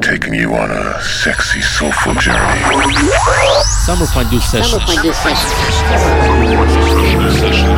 Taking you on a sexy, soulful journey. 100.12 sessions. 100.2 sessions.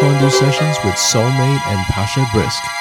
Fondue Sessions with Soulmate and Pasha Brisk.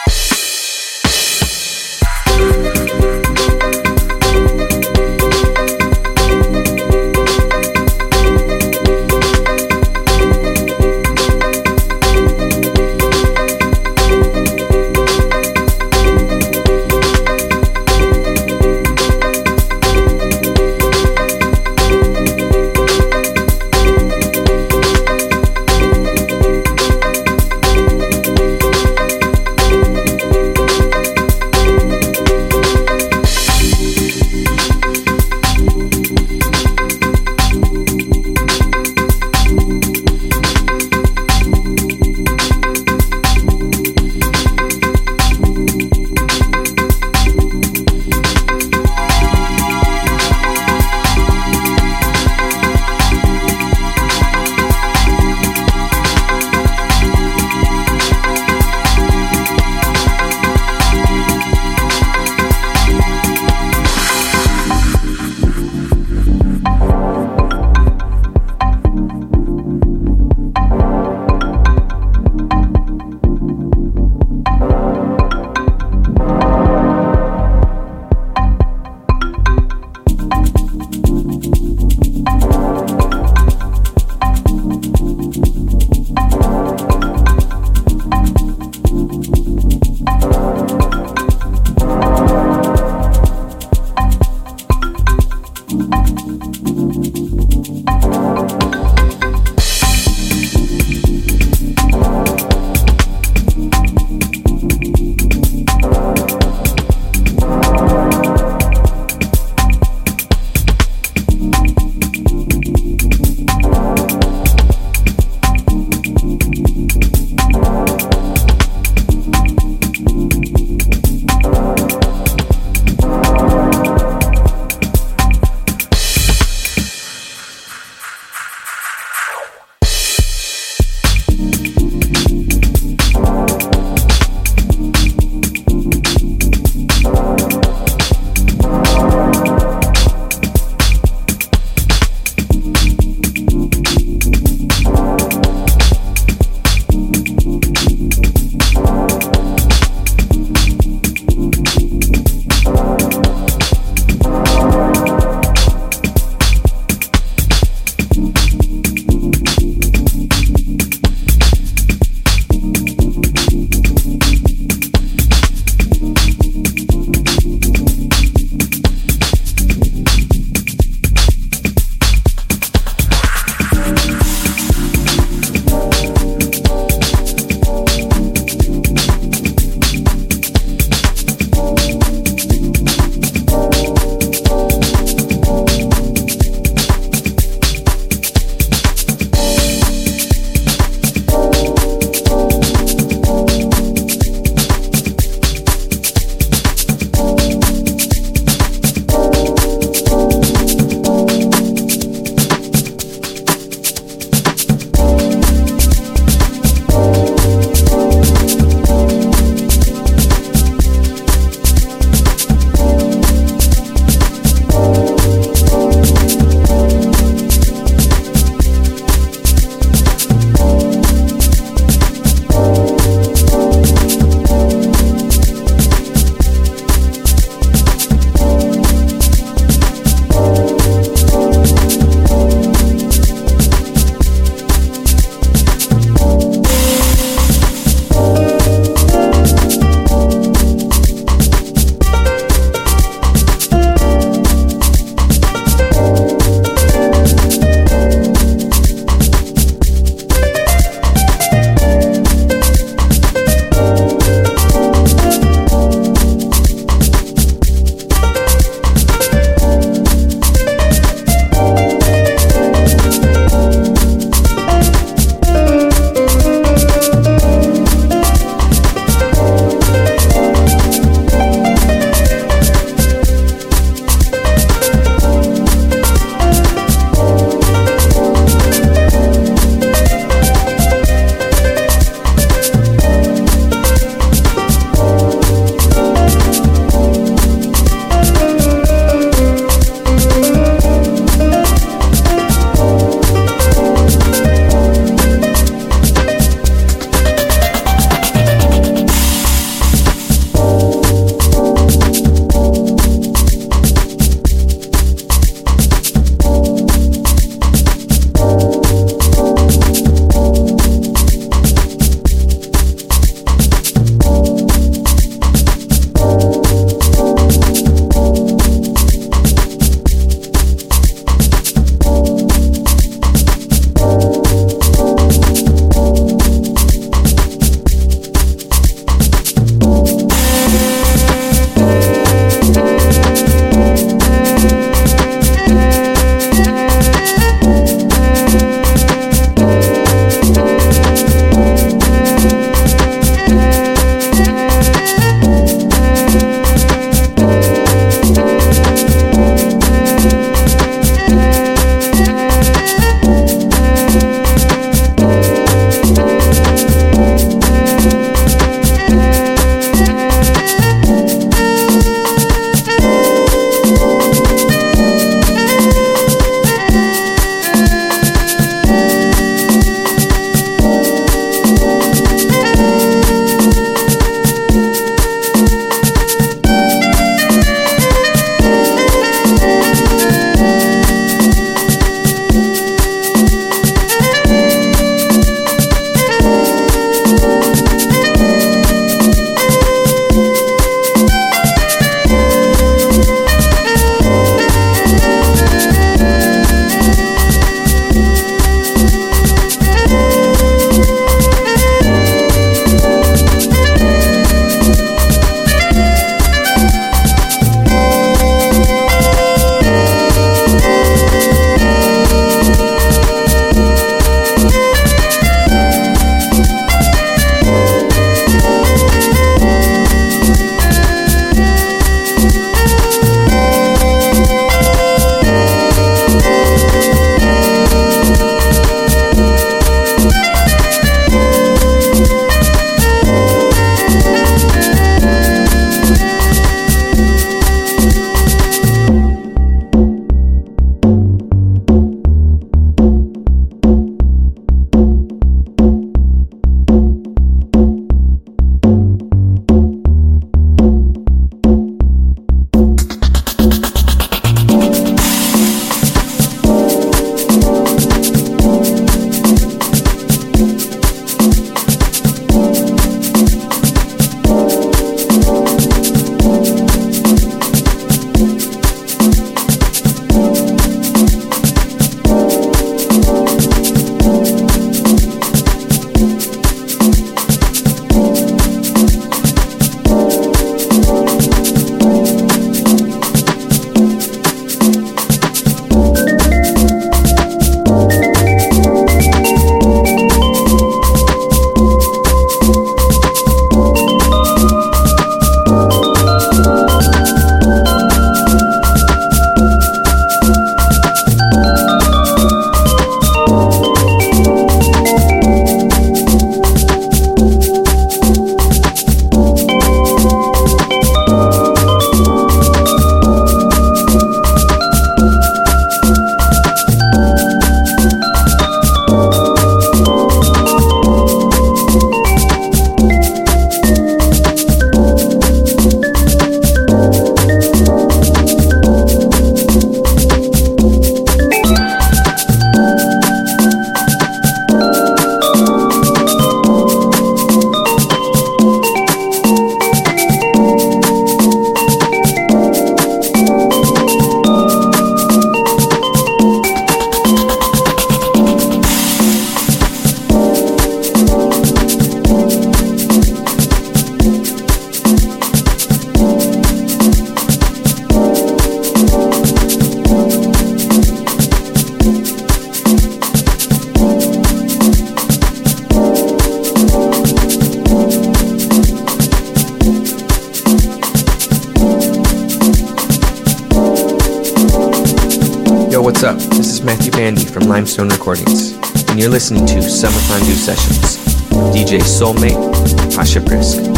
DJ Soulmate, Pasha Brisk.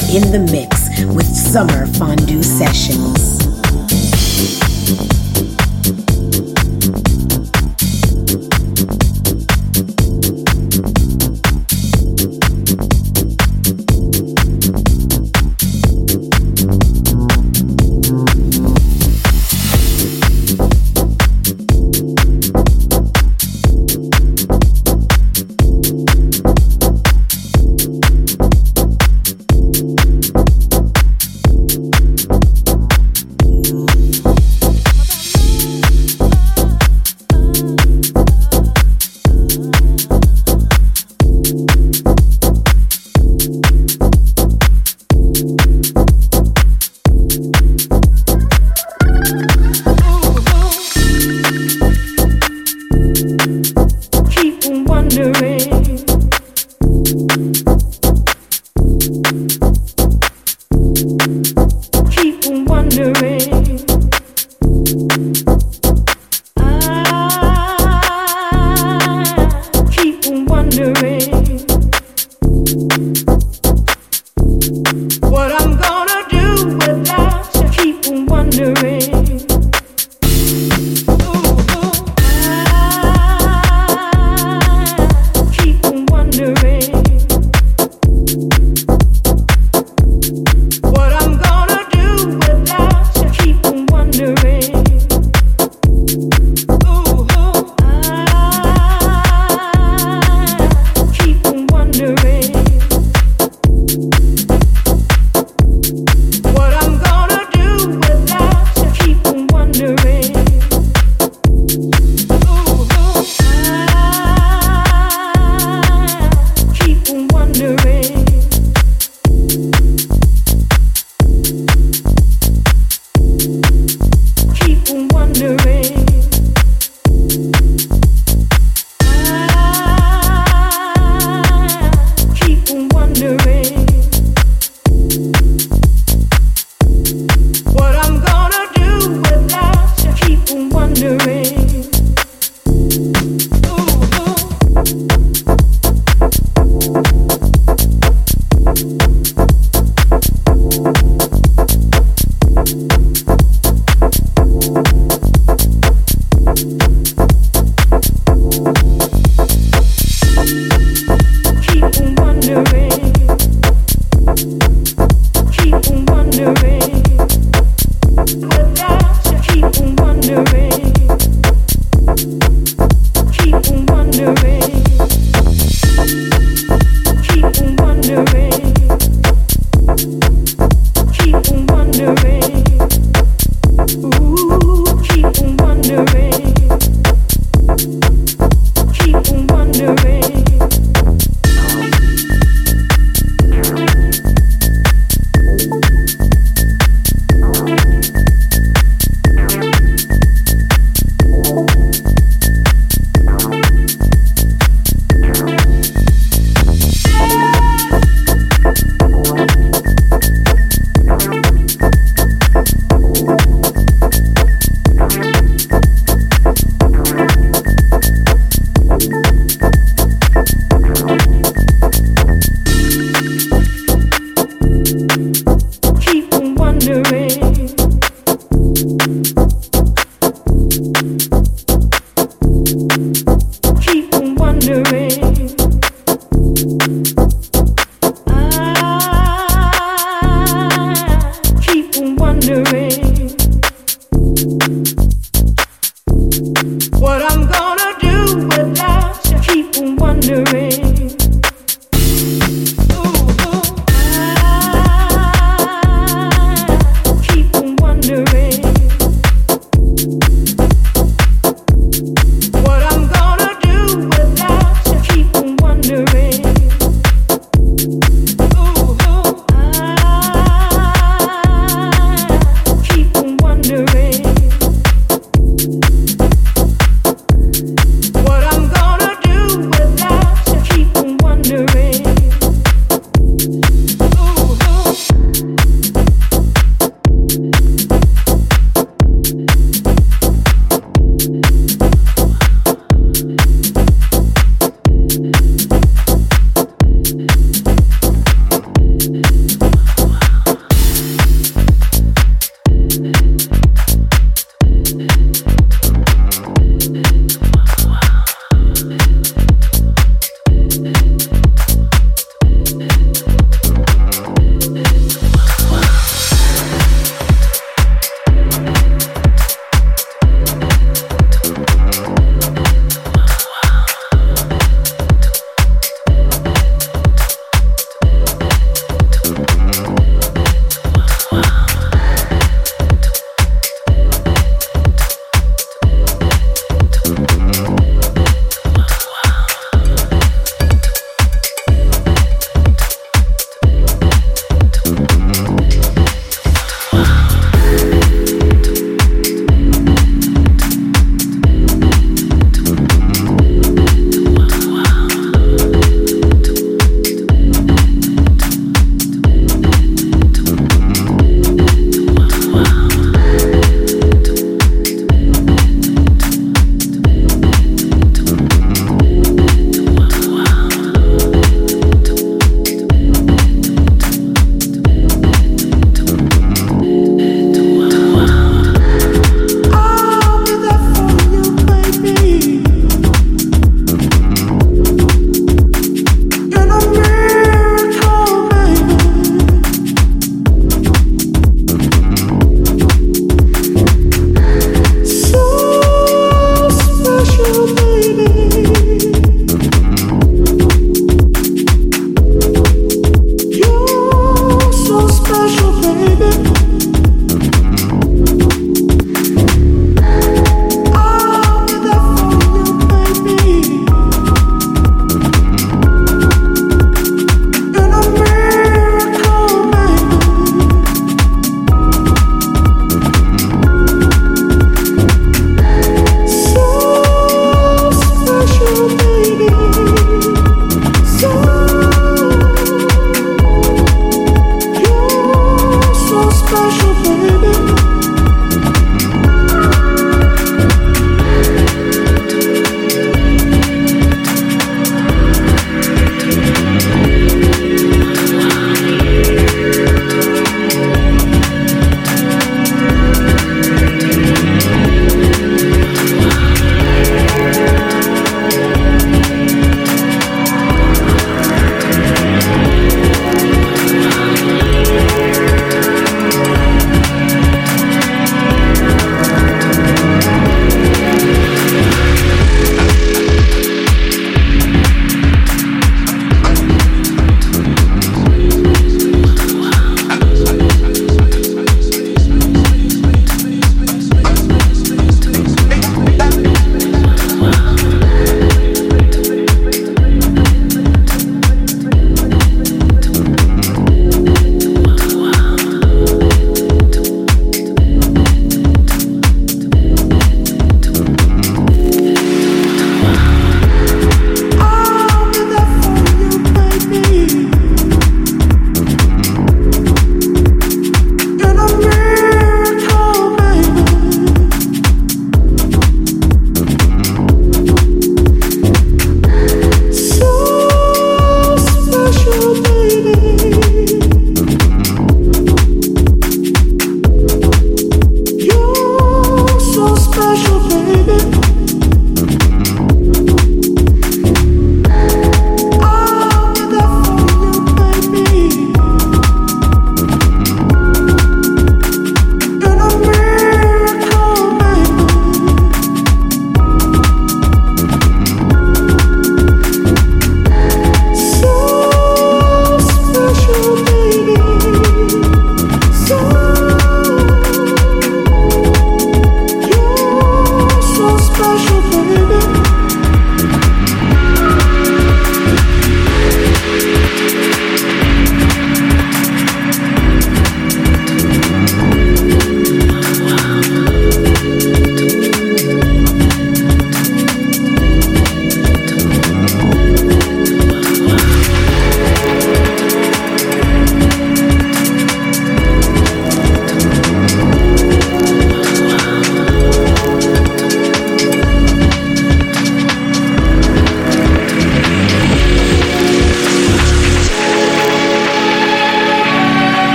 You're in the mix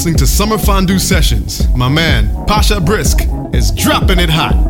listening to Summer Fondue Sessions. My man, Pasha Brisk, is dropping it hot.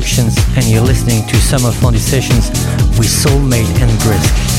Productions, and you're listening to Summer Fondue Sessions with Soulmate and Brisk.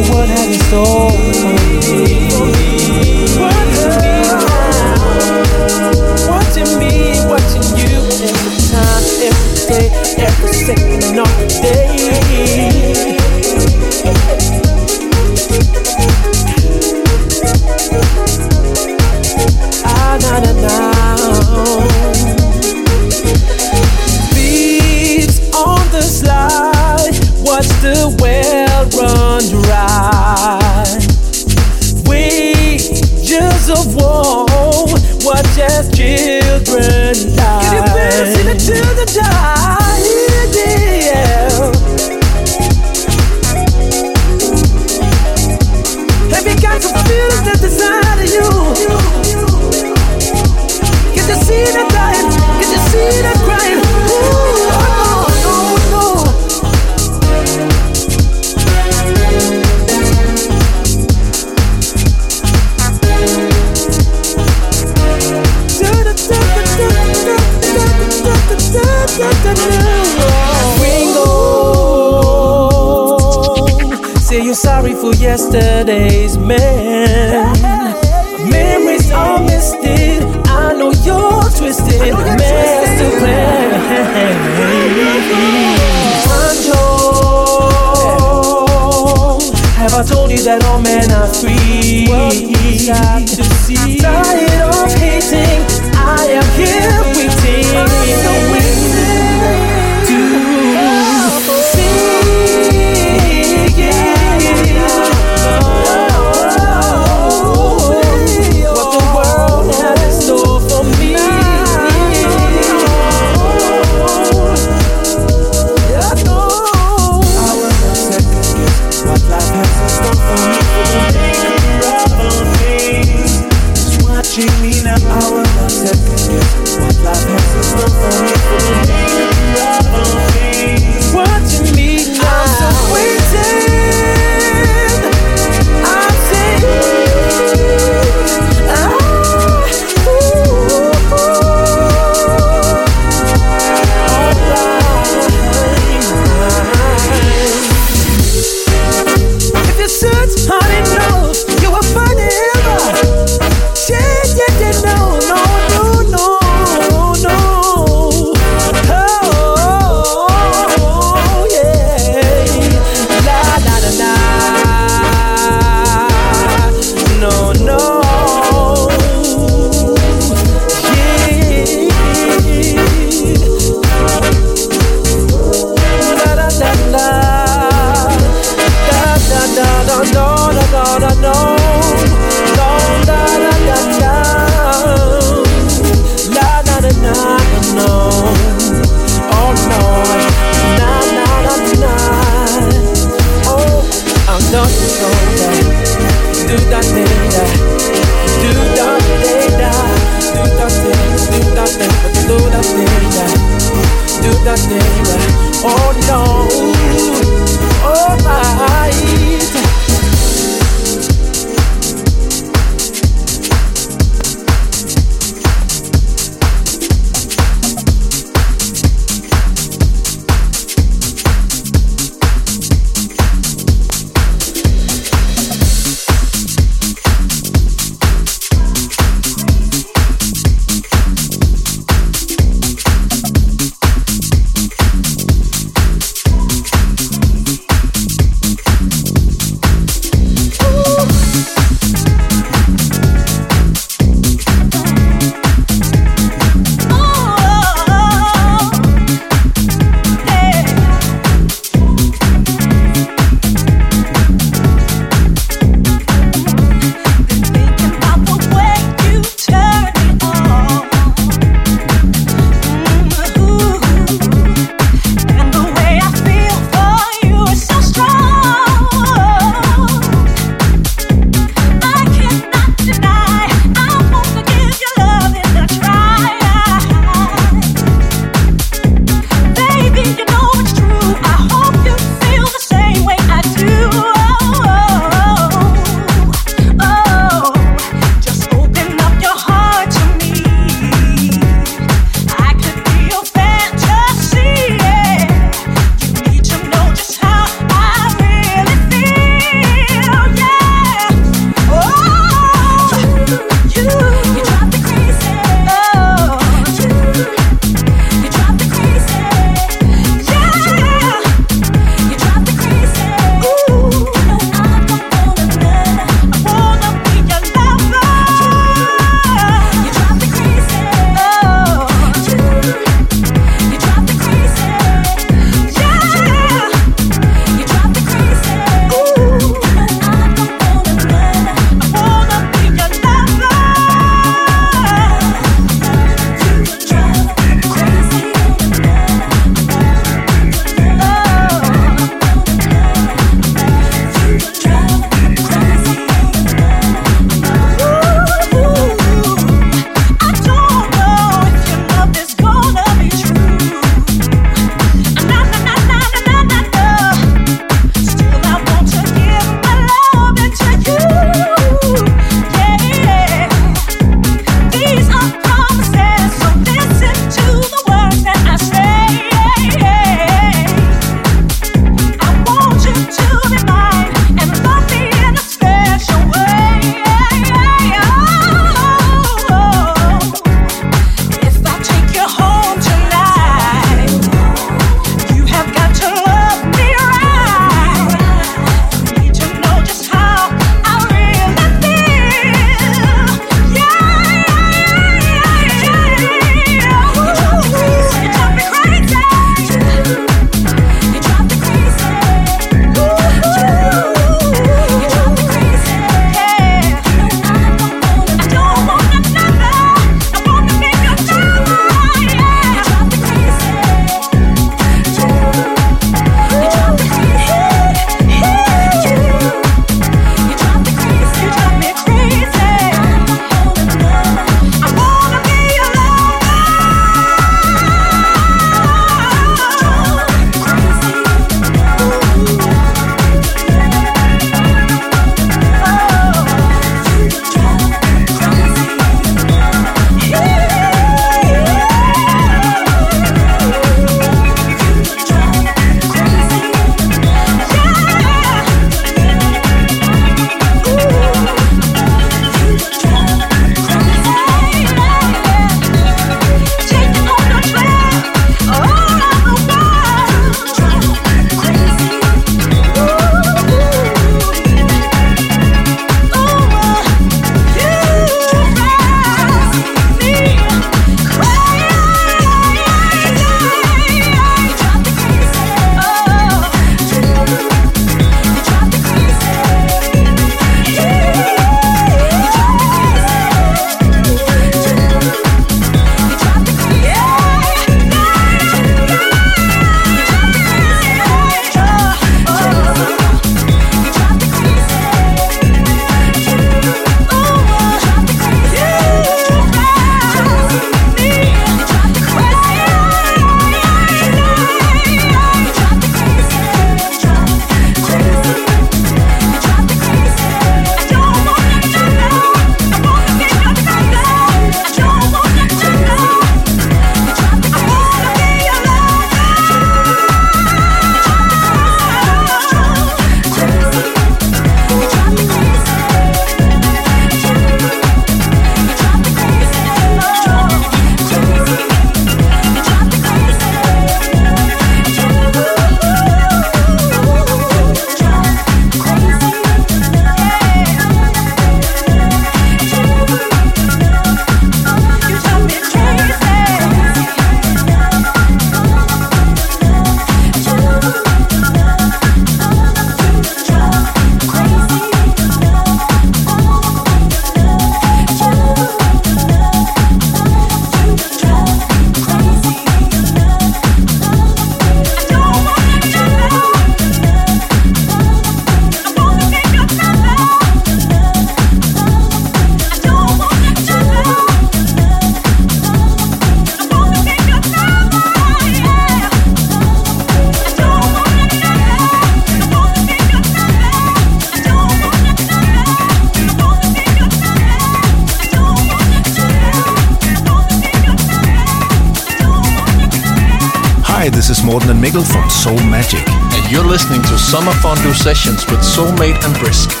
Sessions with Soulmate and Brisk.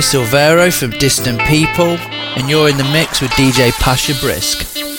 Silvero from Distant People, and you're in the mix with DJ Pasha Brisk.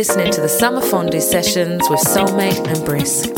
listening to the Summer Fondue Sessions with Soulmate and Brisk.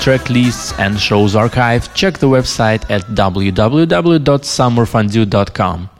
track lists and shows archive, check the website at www.summerfondue.com.